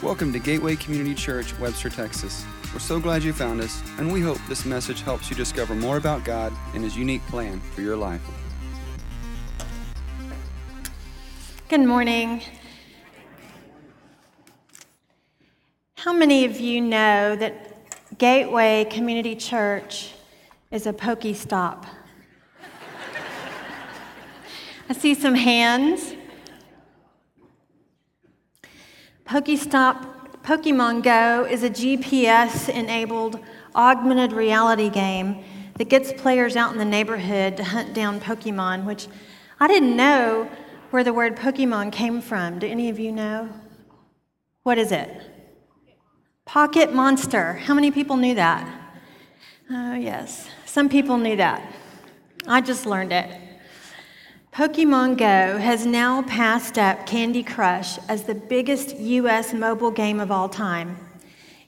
Welcome to Gateway Community Church, Webster, Texas. We're so glad you found us, and we hope this message helps you discover more about God and His unique plan for your life. Good morning. How many of you know that Gateway Community Church is a Pokestop? I see some hands. Pokestop Pokemon Go is a GPS enabled augmented reality game that gets players out in the neighborhood to hunt down Pokemon, which I didn't know where the word Pokemon came from. Do any of you know? What is it? Pocket Monster. How many people knew that? Oh, yes. Some people knew that. I just learned it. Pokemon Go has now passed up Candy Crush as the biggest US mobile game of all time.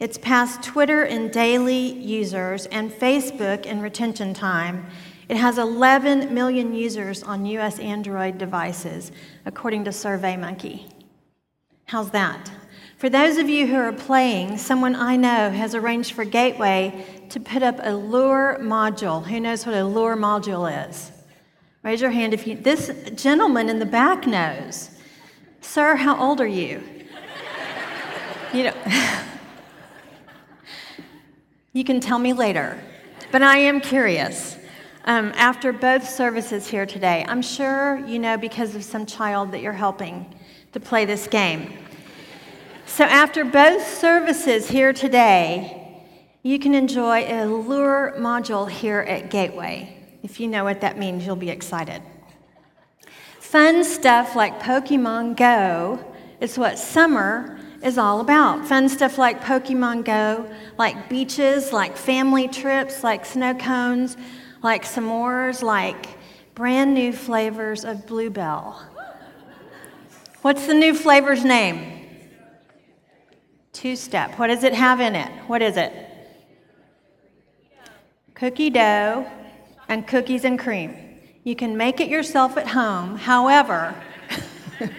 It's passed Twitter in daily users and Facebook in retention time. It has 11 million users on US Android devices, according to SurveyMonkey. How's that? For those of you who are playing, someone I know has arranged for Gateway to put up a lure module. Who knows what a lure module is? Raise your hand if you. This gentleman in the back knows. Sir, how old are you? you know. you can tell me later, but I am curious. Um, after both services here today, I'm sure you know because of some child that you're helping to play this game. So, after both services here today, you can enjoy a lure module here at Gateway. If you know what that means, you'll be excited. Fun stuff like Pokemon Go is what summer is all about. Fun stuff like Pokemon Go, like beaches, like family trips, like snow cones, like s'mores, like brand new flavors of Blue Bell. What's the new flavor's name? Two step. What does it have in it? What is it? Cookie dough and cookies and cream. You can make it yourself at home. However,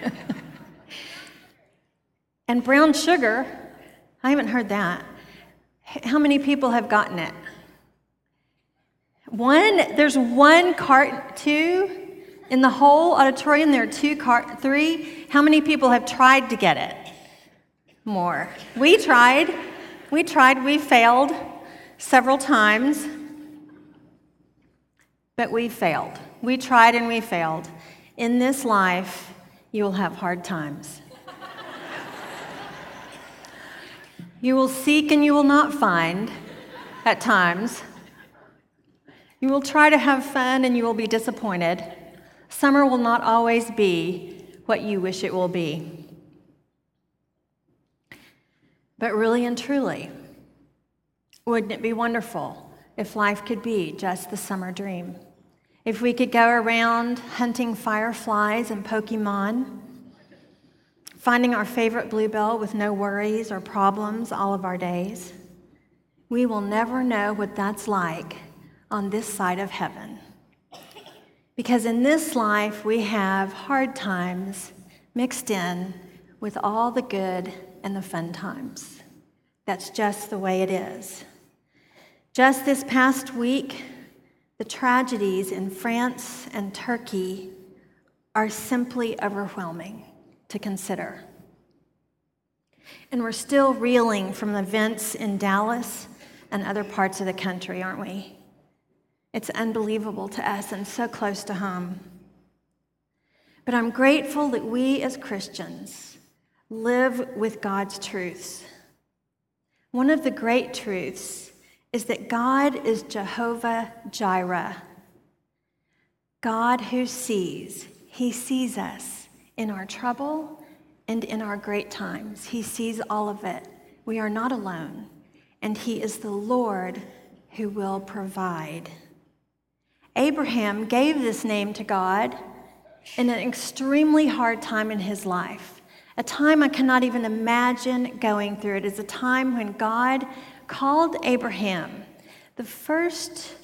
and brown sugar, I haven't heard that. How many people have gotten it? One, there's one cart, two, in the whole auditorium, there are two cart, three. How many people have tried to get it? More. We tried. We tried. We failed several times. We failed. We tried and we failed. In this life, you will have hard times. you will seek and you will not find at times. You will try to have fun and you will be disappointed. Summer will not always be what you wish it will be. But really and truly, wouldn't it be wonderful if life could be just the summer dream. If we could go around hunting fireflies and Pokemon, finding our favorite Blue Bell with no worries or problems all of our days, we will never know what that's like on this side of heaven. Because in this life, we have hard times mixed in with all the good and the fun times. That's just the way it is. Just this past week, the tragedies in France and Turkey are simply overwhelming to consider. And we're still reeling from events in Dallas and other parts of the country, aren't we? It's unbelievable to us and so close to home. But I'm grateful that we as Christians live with God's truths. One of the great truths is that God is Jehovah Jireh, God who sees. He sees us in our trouble and in our great times. He sees all of it. We are not alone, and He is the Lord who will provide. Abraham gave this name to God in an extremely hard time in his life, a time I cannot even imagine going through. It is a time when God called Abraham, the first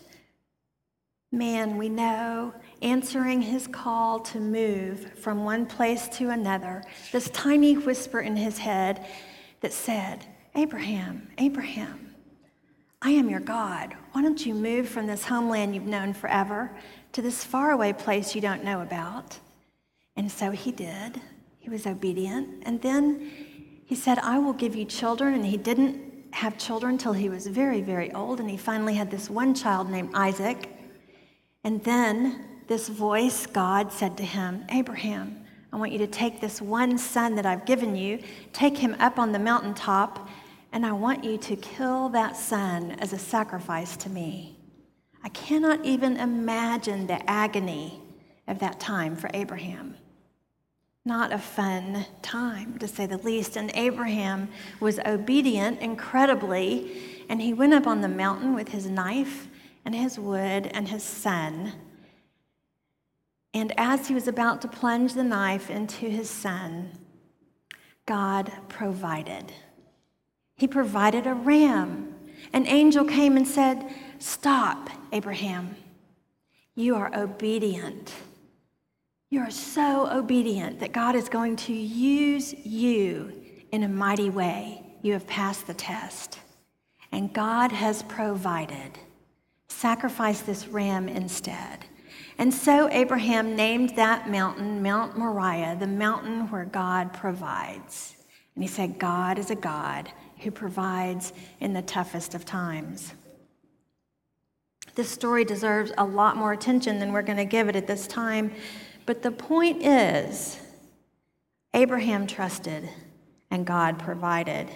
man we know answering his call to move from one place to another, this tiny whisper in his head that said, Abraham, Abraham, I am your God. Why don't you move from this homeland you've known forever to this faraway place you don't know about? And so he did. He was obedient. And then he said, I will give you children. And he didn't have children until he was very, very old. And he finally had this one child named Isaac. And then this voice, God said to him, Abraham, I want you to take this one son that I've given you, take him up on the mountaintop, and I want you to kill that son as a sacrifice to me. I cannot even imagine the agony of that time for Abraham. Not a fun time, to say the least. And Abraham was obedient incredibly, and he went up on the mountain with his knife and his wood and his son. And as he was about to plunge the knife into his son, God provided. He provided a ram. An angel came and said, Stop, Abraham. You are obedient. You are so obedient that God is going to use you in a mighty way. You have passed the test. And God has provided. Sacrifice this ram instead. And so Abraham named that mountain Mount Moriah, the mountain where God provides. And he said, God is a God who provides in the toughest of times. This story deserves a lot more attention than we're going to give it at this time. But the point is, Abraham trusted and God provided.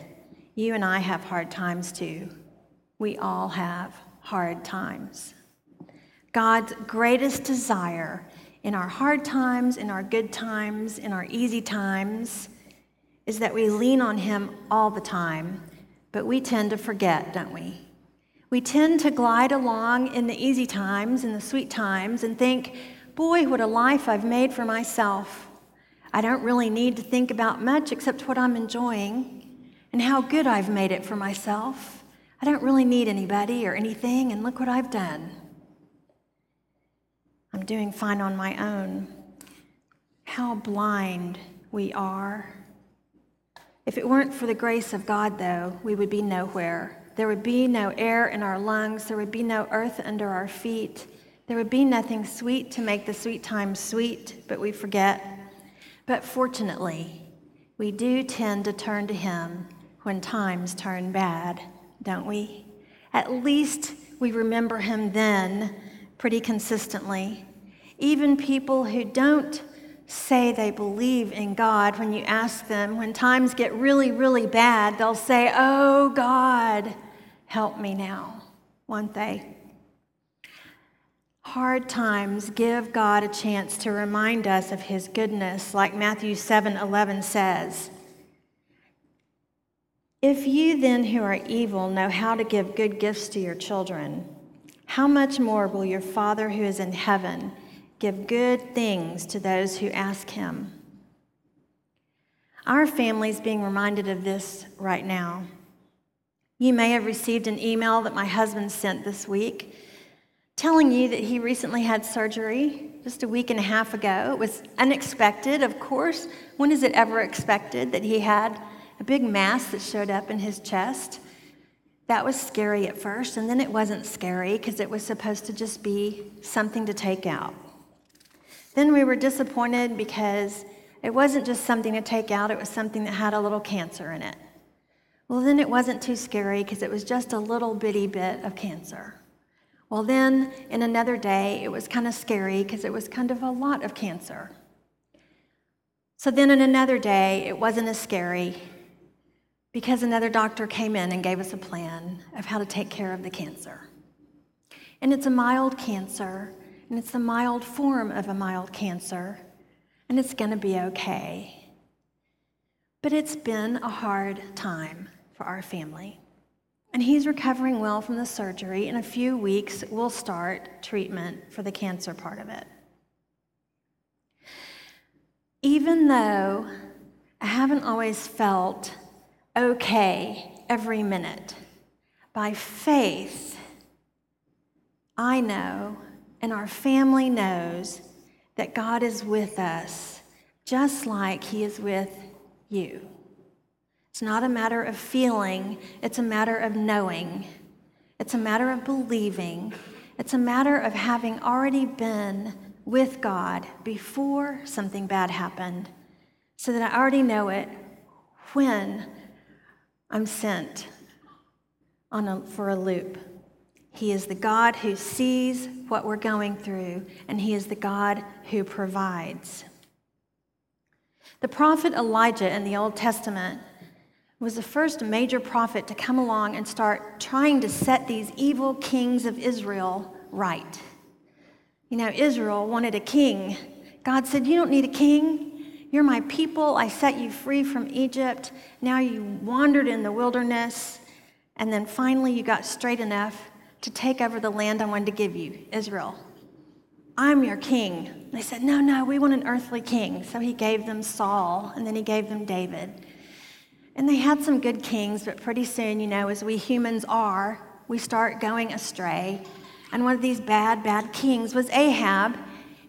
You and I have hard times too. We all have hard times. God's greatest desire in our hard times, in our good times, in our easy times, is that we lean on Him all the time, but we tend to forget, don't we? We tend to glide along in the easy times, in the sweet times, and think, boy, what a life I've made for myself. I don't really need to think about much except what I'm enjoying and how good I've made it for myself. I don't really need anybody or anything, and look what I've done. I'm doing fine on my own. How blind we are. If it weren't for the grace of God, though, we would be nowhere. There would be no air in our lungs. There would be no earth under our feet. There would be nothing sweet to make the sweet times sweet, but we forget. But fortunately, we do tend to turn to Him when times turn bad, don't we? At least we remember Him then pretty consistently. Even people who don't say they believe in God, when you ask them, when times get really, really bad, they'll say, Oh God, help me now, won't they? Hard times give God a chance to remind us of his goodness, like Matthew 7 11 says. If you then, who are evil, know how to give good gifts to your children, how much more will your Father who is in heaven give good things to those who ask him. Our family is being reminded of this right now. You may have received an email that my husband sent this week telling you that he recently had surgery just a week and a half ago. It was unexpected, of course. When is it ever expected that he had a big mass that showed up in his chest? That was scary at first, and then it wasn't scary because it was supposed to just be something to take out. Then we were disappointed because it wasn't just something to take out, it was something that had a little cancer in it. Well, then it wasn't too scary because it was just a little bitty bit of cancer. Well, then in another day, it was kind of scary because it was kind of a lot of cancer. So then in another day, it wasn't as scary because another doctor came in and gave us a plan of how to take care of the cancer. And it's a mild cancer, and it's the mild form of a mild cancer, and it's going to be okay. But it's been a hard time for our family. And he's recovering well from the surgery. In a few weeks, we'll start treatment for the cancer part of it. Even though I haven't always felt okay every minute, by faith, I know and our family knows that God is with us just like He is with you. It's not a matter of feeling, it's a matter of knowing. It's a matter of believing. It's a matter of having already been with God before something bad happened, so that I already know it when I'm sent on a, for a loop. He is the God who sees what we're going through, and He is the God who provides. The prophet Elijah in the Old Testament was the first major prophet to come along and start trying to set these evil kings of Israel right. You know, Israel wanted a king. God said, You don't need a king. You're my people. I set you free from Egypt. Now you wandered in the wilderness. And then finally, you got straight enough to take over the land I wanted to give you, Israel. I'm your king. They said, No, no, we want an earthly king. So he gave them Saul, and then he gave them David. And they had some good kings, but pretty soon, you know, as we humans are, we start going astray. And one of these bad, bad kings was Ahab.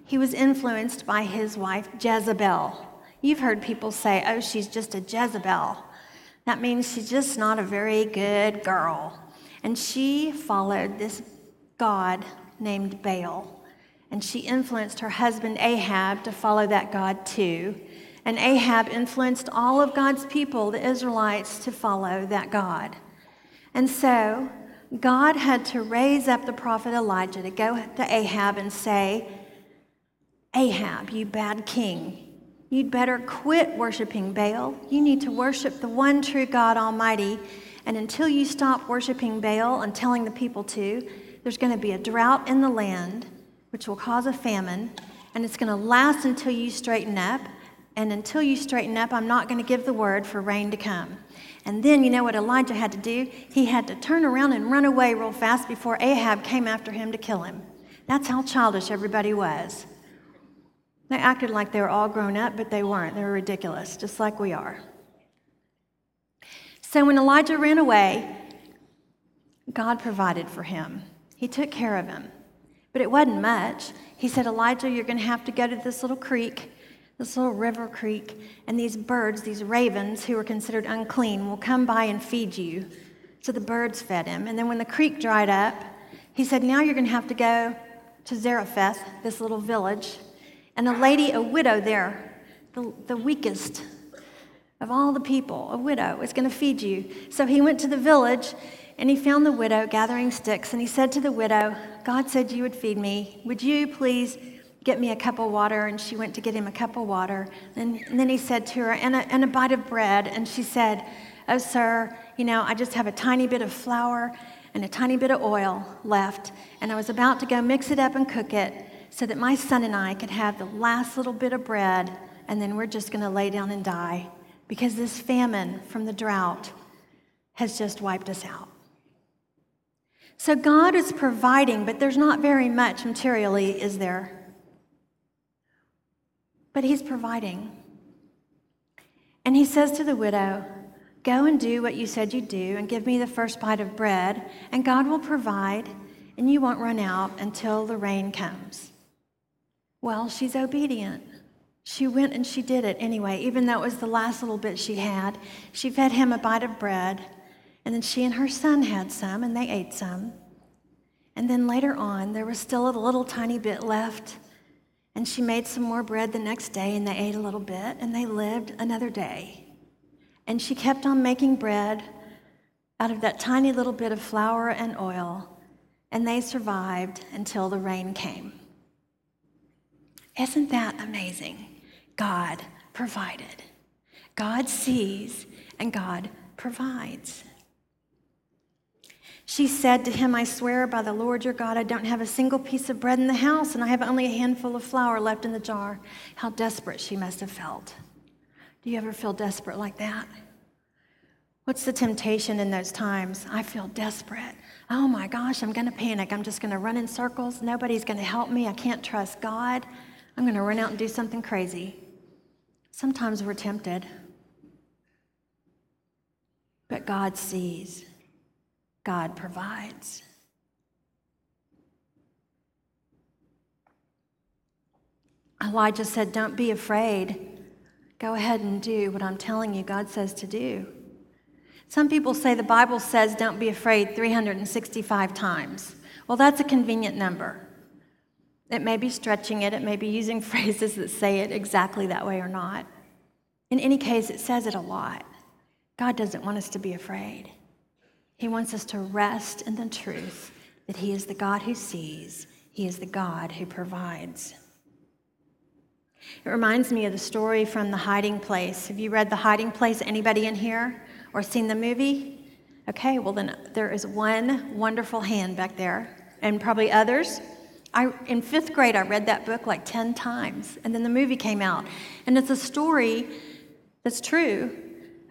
He was influenced by his wife, Jezebel. You've heard people say, oh, she's just a Jezebel. That means she's just not a very good girl. And she followed this God named Baal. And she influenced her husband Ahab to follow that God too. And Ahab influenced all of God's people, the Israelites, to follow that God. And so God had to raise up the prophet Elijah to go to Ahab and say, Ahab, you bad king, you'd better quit worshiping Baal. You need to worship the one true God Almighty. And until you stop worshiping Baal and telling the people to, there's going to be a drought in the land, which will cause a famine, and it's going to last until you straighten up. And until you straighten up, I'm not going to give the word for rain to come. And then you know what Elijah had to do? He had to turn around and run away real fast before Ahab came after him to kill him. That's how childish everybody was. They acted like they were all grown up, but they weren't. They were ridiculous, just like we are. So when Elijah ran away, God provided for him. He took care of him. But it wasn't much. He said, Elijah, you're going to have to go to this little creek this little river creek, and these birds, these ravens who were considered unclean, will come by and feed you. So the birds fed him. And then when the creek dried up, he said, Now you're going to have to go to Zarephath, this little village, and a lady, a widow there, the, the weakest of all the people, a widow, is going to feed you. So he went to the village and he found the widow gathering sticks, and he said to the widow, God said you would feed me. Would you please get me a cup of water. And she went to get him a cup of water. And, and then he said to her, and a, and a bite of bread. And she said, Oh, sir, you know, I just have a tiny bit of flour and a tiny bit of oil left. And I was about to go mix it up and cook it so that my son and I could have the last little bit of bread. And then we're just going to lay down and die because this famine from the drought has just wiped us out. So God is providing, but there's not very much materially, is there? But he's providing. And he says to the widow, Go and do what you said you'd do, and give me the first bite of bread, and God will provide, and you won't run out until the rain comes. Well, she's obedient. She went and she did it anyway, even though it was the last little bit she had. She fed him a bite of bread, and then she and her son had some, and they ate some. And then later on, there was still a little tiny bit left and she made some more bread the next day, and they ate a little bit, and they lived another day. And she kept on making bread out of that tiny little bit of flour and oil, and they survived until the rain came. Isn't that amazing? God provided. God sees, and God provides. She said to him, I swear by the Lord your God, I don't have a single piece of bread in the house, and I have only a handful of flour left in the jar. How desperate she must have felt. Do you ever feel desperate like that? What's the temptation in those times? I feel desperate. Oh my gosh, I'm going to panic. I'm just going to run in circles. Nobody's going to help me. I can't trust God. I'm going to run out and do something crazy. Sometimes we're tempted, but God sees. God provides. Elijah said, Don't be afraid. Go ahead and do what I'm telling you God says to do. Some people say the Bible says don't be afraid 365 times. Well, that's a convenient number. It may be stretching it, it may be using phrases that say it exactly that way or not. In any case, it says it a lot. God doesn't want us to be afraid. He wants us to rest in the truth that He is the God who sees, He is the God who provides. It reminds me of the story from The Hiding Place. Have you read The Hiding Place? Anybody in here? Or seen the movie? Okay, well, then there is one wonderful hand back there, and probably others. I, in fifth grade, I read that book like 10 times, and then the movie came out. And it's a story that's true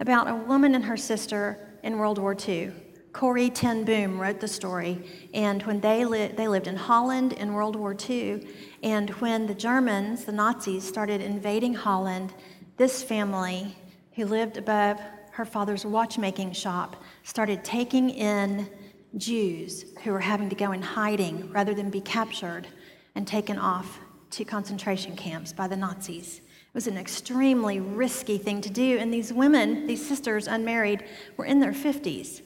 about a woman and her sister in World War II. Corrie ten Boom wrote the story, and when they, li- they lived in Holland in World War II, and when the Germans, the Nazis, started invading Holland, this family who lived above her father's watchmaking shop started taking in Jews who were having to go in hiding rather than be captured and taken off to concentration camps by the Nazis. It was an extremely risky thing to do, and these women, these sisters, unmarried, were in their 50s.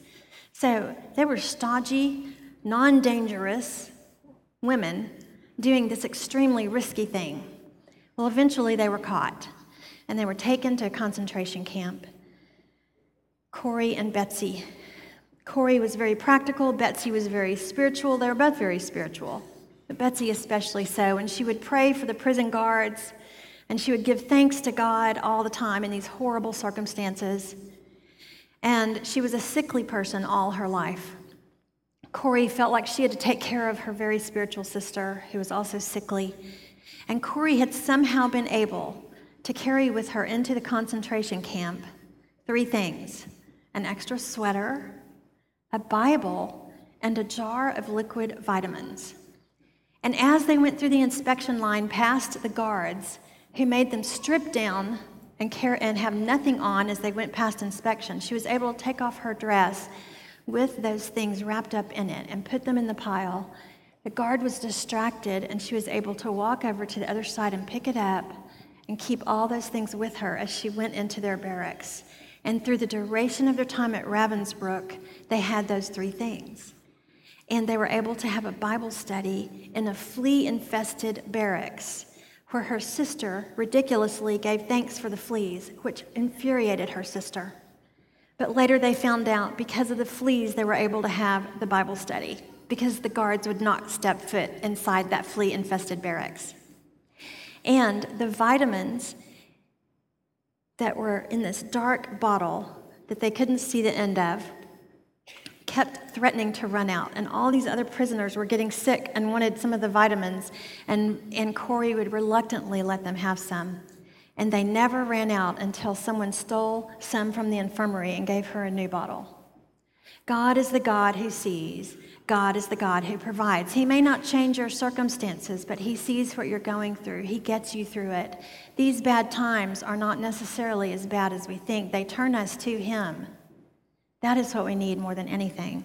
So they were stodgy, non dangerous women doing this extremely risky thing. Well, eventually they were caught and they were taken to a concentration camp. Corrie and Betsy. Corrie was very practical, Betsy was very spiritual. They were both very spiritual, but Betsy especially so. And she would pray for the prison guards and she would give thanks to God all the time in these horrible circumstances. And she was a sickly person all her life. Corrie felt like she had to take care of her very spiritual sister, who was also sickly. And Corrie had somehow been able to carry with her into the concentration camp three things an extra sweater, a Bible, and a jar of liquid vitamins. And as they went through the inspection line past the guards, who made them strip down and, have nothing on as they went past inspection. She was able to take off her dress with those things wrapped up in it and put them in the pile. The guard was distracted, and she was able to walk over to the other side and pick it up and keep all those things with her as she went into their barracks. And through the duration of their time at Ravensbrück, they had those three things. And they were able to have a Bible study in a flea infested barracks where her sister ridiculously gave thanks for the fleas, which infuriated her sister. But later they found out because of the fleas, they were able to have the Bible study because the guards would not step foot inside that flea infested barracks. And the vitamins that were in this dark bottle that they couldn't see the end of kept threatening to run out. And all these other prisoners were getting sick and wanted some of the vitamins. And, and Corrie would reluctantly let them have some. And they never ran out until someone stole some from the infirmary and gave her a new bottle. God is the God who sees. God is the God who provides. He may not change your circumstances, but He sees what you're going through. He gets you through it. These bad times are not necessarily as bad as we think, they turn us to Him. That is what we need more than anything.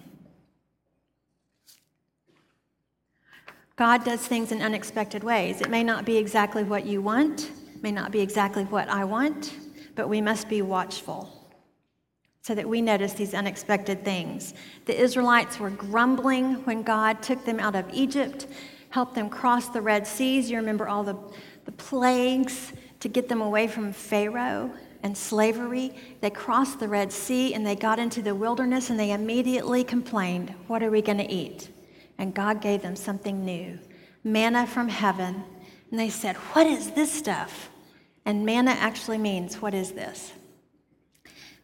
God does things in unexpected ways. It may not be exactly what you want, may not be exactly what I want, but we must be watchful so that we notice these unexpected things. The Israelites were grumbling when God took them out of Egypt, helped them cross the Red Seas. You remember all the, the plagues to get them away from Pharaoh and slavery. They crossed the Red Sea and they got into the wilderness and they immediately complained, What are we going to eat? And God gave them something new manna from heaven. And they said, What is this stuff? And manna actually means, What is this?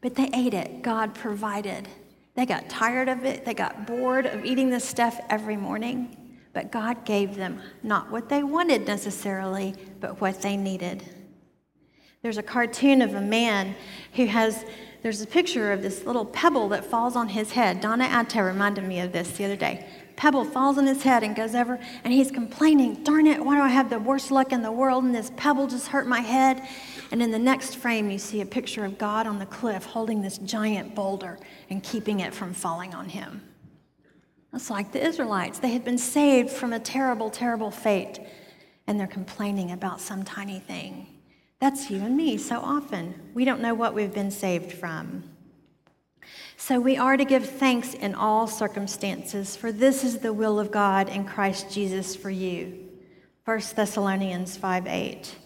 But they ate it. God provided. They got tired of it. They got bored of eating this stuff every morning. But God gave them not what they wanted necessarily, but what they needed. There's a cartoon of a man who has, there's a picture of this little pebble that falls on his head. Donna Atta reminded me of this the other day. Pebble falls on his head and goes over, and he's complaining, Darn it, why do I have the worst luck in the world? And this pebble just hurt my head. And in the next frame, you see a picture of God on the cliff holding this giant boulder and keeping it from falling on him. That's like the Israelites. They had been saved from a terrible, terrible fate, and they're complaining about some tiny thing. That's you and me so often. We don't know what we've been saved from. So we are to give thanks in all circumstances, for this is the will of God in Christ Jesus for you. 1 Thessalonians 5 8.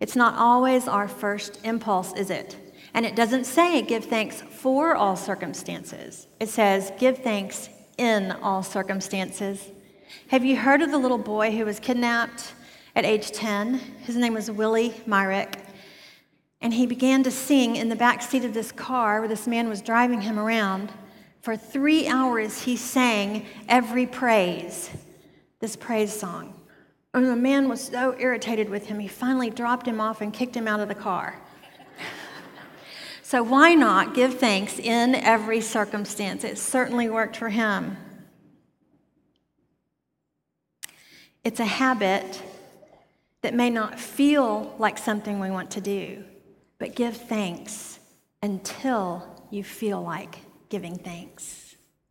It's not always our first impulse, is it? And it doesn't say give thanks for all circumstances. It says give thanks in all circumstances. Have you heard of the little boy who was kidnapped at age 10? His name was Willie Myrick. And he began to sing in the back seat of this car where this man was driving him around. For three hours, he sang every praise, this praise song. And the man was so irritated with him, he finally dropped him off and kicked him out of the car. so, why not give thanks in every circumstance? It certainly worked for him. It's a habit that may not feel like something we want to do, but give thanks until you feel like giving thanks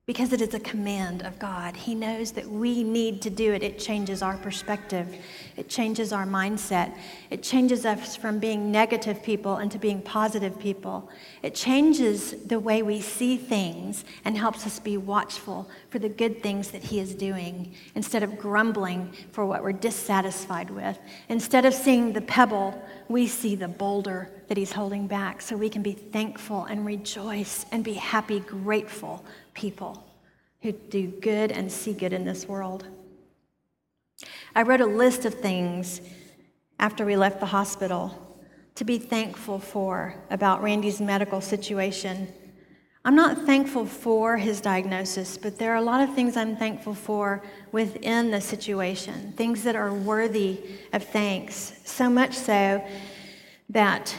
because it is a command of God. He knows that we need to do it. It changes our perspective, it changes our mindset, it changes us from being negative people into being positive people. It changes the way we see things and helps us be watchful for the good things that He is doing instead of grumbling for what we're dissatisfied with. Instead of seeing the pebble, we see the boulder that He's holding back so we can be thankful and rejoice and be happy, grateful people who do good and see good in this world. I wrote a list of things after we left the hospital to be thankful for about Randy's medical situation. I'm not thankful for his diagnosis, but there are a lot of things I'm thankful for within the situation, things that are worthy of thanks. So much so that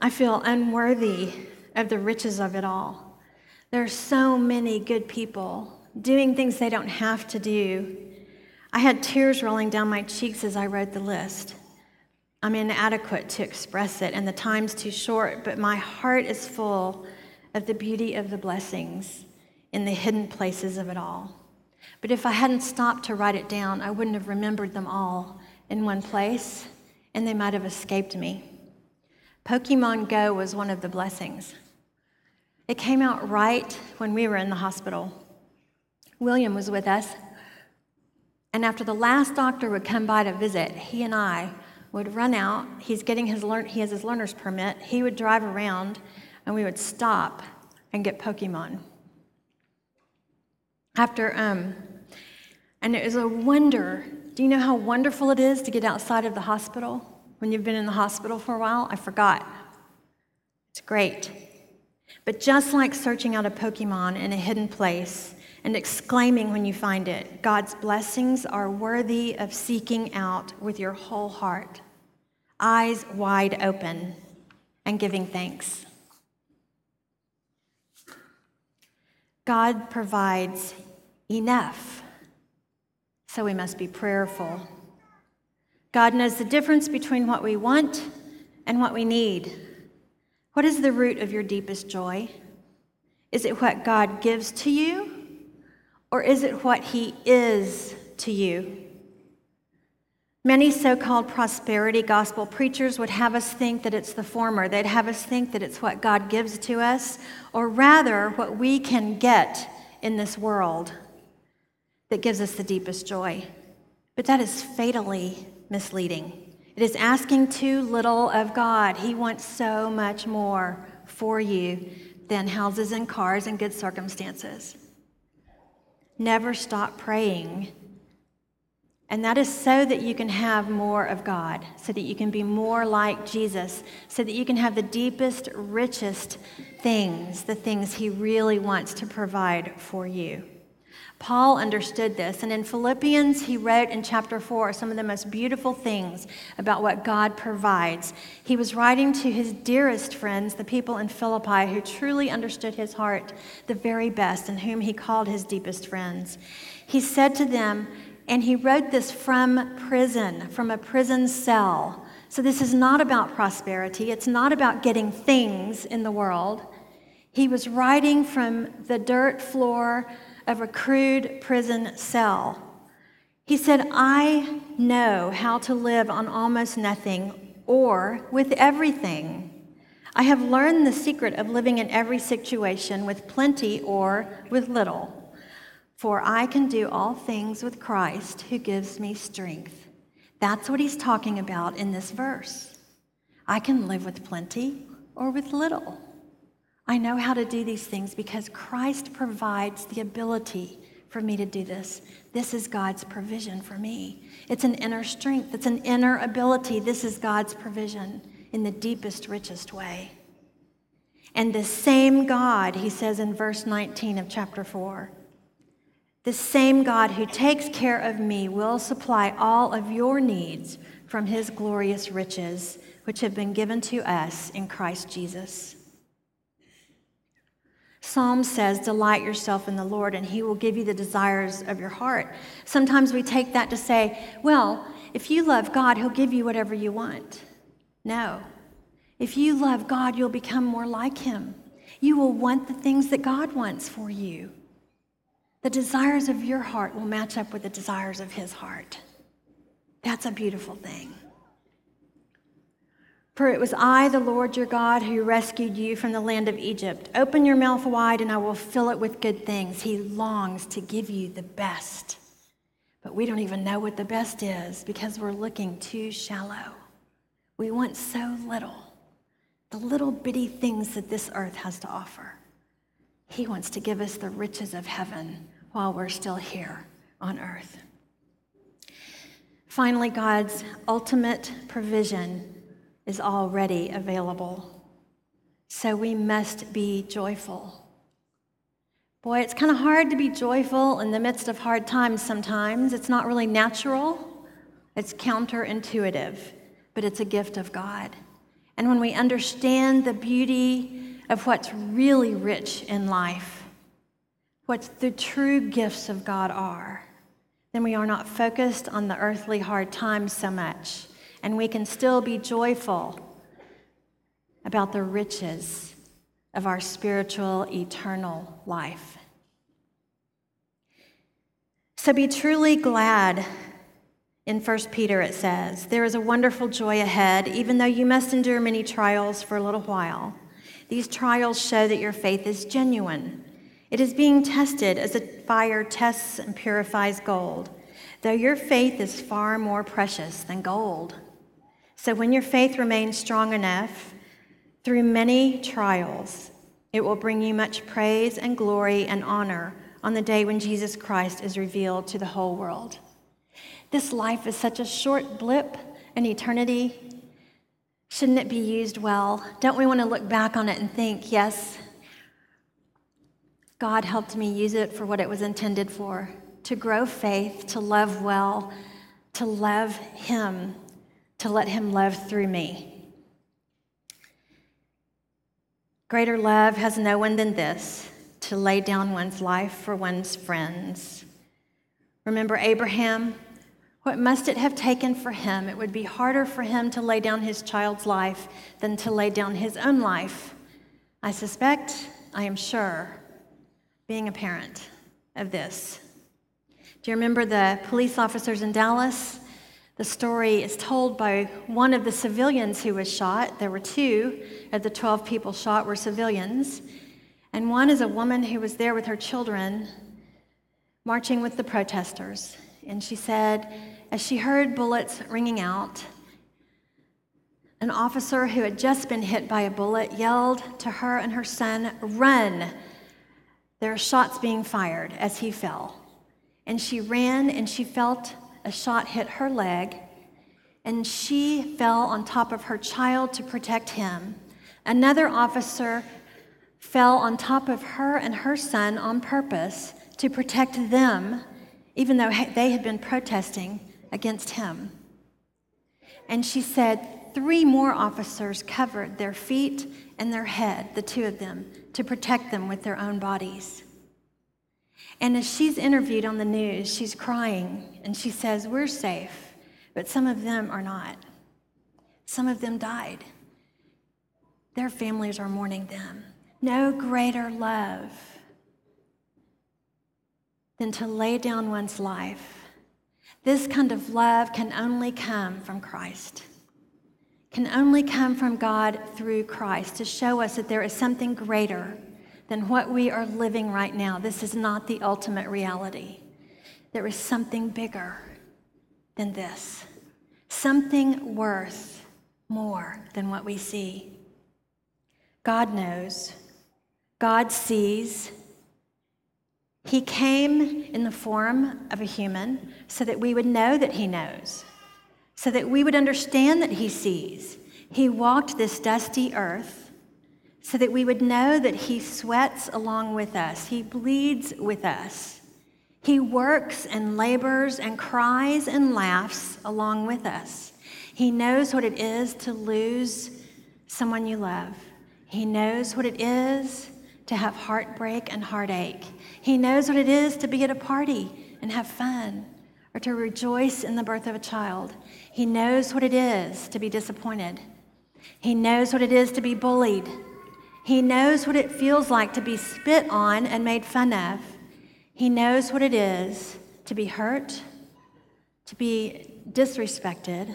I feel unworthy of the riches of it all. There are so many good people doing things they don't have to do. I had tears rolling down my cheeks as I wrote the list. I'm inadequate to express it, and the time's too short, but my heart is full of the beauty of the blessings in the hidden places of it all. But if I hadn't stopped to write it down, I wouldn't have remembered them all in one place, and they might have escaped me. Pokemon Go was one of the blessings. It came out right when we were in the hospital. William was with us, and after the last doctor would come by to visit, he and I would run out. He's getting his learn, he has his learner's permit. He would drive around, and we would stop and get Pokemon. After, um, and it was a wonder. Do you know how wonderful it is to get outside of the hospital when you've been in the hospital for a while? I forgot. It's great. But just like searching out a Pokemon in a hidden place and exclaiming when you find it, God's blessings are worthy of seeking out with your whole heart, eyes wide open, and giving thanks. God provides enough, so we must be prayerful. God knows the difference between what we want and what we need. What is the root of your deepest joy? Is it what God gives to you, or is it what He is to you? Many so called prosperity gospel preachers would have us think that it's the former. They'd have us think that it's what God gives to us, or rather, what we can get in this world that gives us the deepest joy. But that is fatally misleading. It is asking too little of God. He wants so much more for you than houses and cars and good circumstances. Never stop praying. And that is so that you can have more of God, so that you can be more like Jesus, so that you can have the deepest, richest things, the things He really wants to provide for you. Paul understood this, and in Philippians, he wrote in chapter 4 some of the most beautiful things about what God provides. He was writing to his dearest friends, the people in Philippi who truly understood his heart the very best, and whom he called his deepest friends. He said to them, and he wrote this from prison, from a prison cell. So this is not about prosperity, it's not about getting things in the world. He was writing from the dirt floor of a crude prison cell. He said, I know how to live on almost nothing or with everything. I have learned the secret of living in every situation with plenty or with little. For I can do all things with Christ who gives me strength. That's what he's talking about in this verse. I can live with plenty or with little. I know how to do these things because Christ provides the ability for me to do this. This is God's provision for me. It's an inner strength, it's an inner ability. This is God's provision in the deepest, richest way. And the same God, he says in verse 19 of chapter 4, the same God who takes care of me will supply all of your needs from his glorious riches, which have been given to us in Christ Jesus. Psalm says, Delight yourself in the Lord, and he will give you the desires of your heart. Sometimes we take that to say, Well, if you love God, he'll give you whatever you want. No. If you love God, you'll become more like Him. You will want the things that God wants for you. The desires of your heart will match up with the desires of His heart. That's a beautiful thing. For it was I, the Lord your God, who rescued you from the land of Egypt. Open your mouth wide, and I will fill it with good things. He longs to give you the best. But we don't even know what the best is because we're looking too shallow. We want so little, the little bitty things that this earth has to offer. He wants to give us the riches of heaven while we're still here on earth. Finally, God's ultimate provision is already available. So we must be joyful. Boy, it's kind of hard to be joyful in the midst of hard times sometimes. It's not really natural, it's counterintuitive but it's a gift of God. And when we understand the beauty of what's really rich in life, what the true gifts of God are, then we are not focused on the earthly hard times so much. And we can still be joyful about the riches of our spiritual, eternal life. So be truly glad in 1 Peter, it says, There is a wonderful joy ahead, even though you must endure many trials for a little while. These trials show that your faith is genuine. It is being tested as a fire tests and purifies gold, though your faith is far more precious than gold. So when your faith remains strong enough, through many trials, it will bring you much praise and glory and honor on the day when Jesus Christ is revealed to the whole world. This life is such a short blip in eternity. Shouldn't it be used well? Don't we want to look back on it and think, yes, God helped me use it for what it was intended for to grow faith, to love well, to love Him, to let Him love through me. Greater love has no one than this to lay down one's life for one's friends. Remember Abraham? What must it have taken for him? It would be harder for him to lay down his child's life than to lay down his own life. I suspect, I am sure, being a parent of this. Do you remember the police officers in Dallas? The story is told by one of the civilians who was shot. There were two of the 12 people shot were civilians. And one is a woman who was there with her children marching with the protesters. And she said, as she heard bullets ringing out, an officer who had just been hit by a bullet yelled to her and her son, Run! There are shots being fired as he fell. And she ran and she felt a shot hit her leg, and she fell on top of her child to protect him. Another officer fell on top of her and her son on purpose to protect them even though they had been protesting against him. And she said, Three more officers covered their feet and their head, the two of them, to protect them with their own bodies. And as she's interviewed on the news, she's crying and she says, We're safe, but some of them are not. Some of them died. Their families are mourning them. No greater love than to lay down one's life. This kind of love can only come from Christ. can only come from God through Christ to show us that there is something greater than what we are living right now. This is not the ultimate reality. There is something bigger than this, something worth more than what we see. God knows, God sees. He came in the form of a human so that we would know that He knows, so that we would understand that He sees. He walked this dusty earth so that we would know that He sweats along with us, He bleeds with us, He works and labors and cries and laughs along with us. He knows what it is to lose someone you love, He knows what it is to have heartbreak and heartache, He knows what it is to be at a party and have fun. Or to rejoice in the birth of a child. He knows what it is to be disappointed. He knows what it is to be bullied he knows what it feels like to be spit on and made fun of. He knows what it is to be hurt, to be disrespected.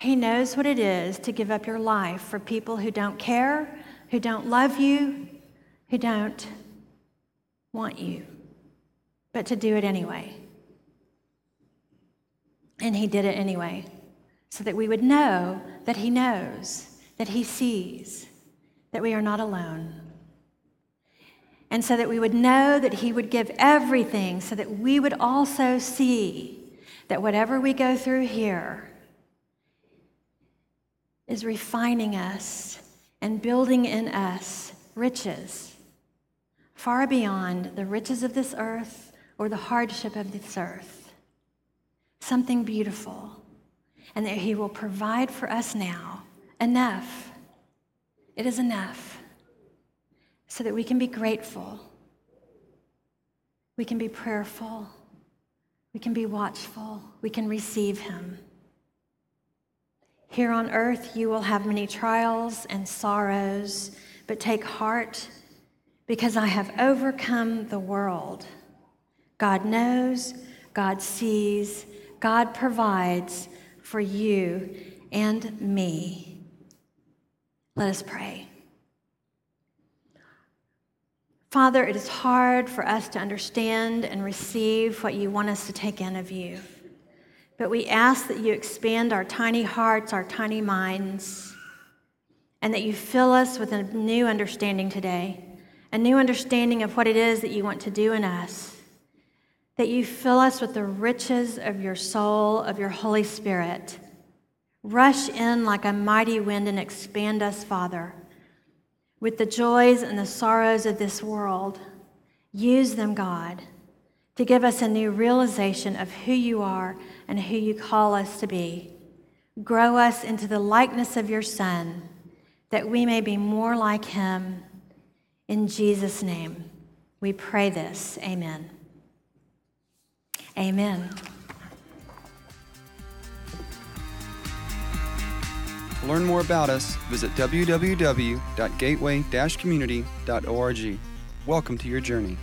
He knows what it is to give up your life for people who don't care, who don't love you, who don't want you, but to do it anyway. And He did it anyway, so that we would know that He knows that He sees that we are not alone. And so that we would know that He would give everything, so that we would also see that whatever we go through here is refining us and building in us riches far beyond the riches of this earth or the hardship of this earth. Something beautiful, and that He will provide for us now enough. It is enough so that we can be grateful, we can be prayerful, we can be watchful, we can receive Him. Here on earth, you will have many trials and sorrows, but take heart because I have overcome the world. God knows, God sees, God provides for you and me. Let us pray. Father, it is hard for us to understand and receive what you want us to take in of you. But we ask that you expand our tiny hearts, our tiny minds, and that you fill us with a new understanding today, a new understanding of what it is that you want to do in us. That you fill us with the riches of your soul, of your Holy Spirit Rush in like a mighty wind and expand us, Father, with the joys and the sorrows of this world. Use them, God, to give us a new realization of who you are and who you call us to be. Grow us into the likeness of your Son, that we may be more like him. In Jesus' name, we pray this. Amen. Amen. To learn more about us, visit www.gateway-community.org. Welcome to your journey.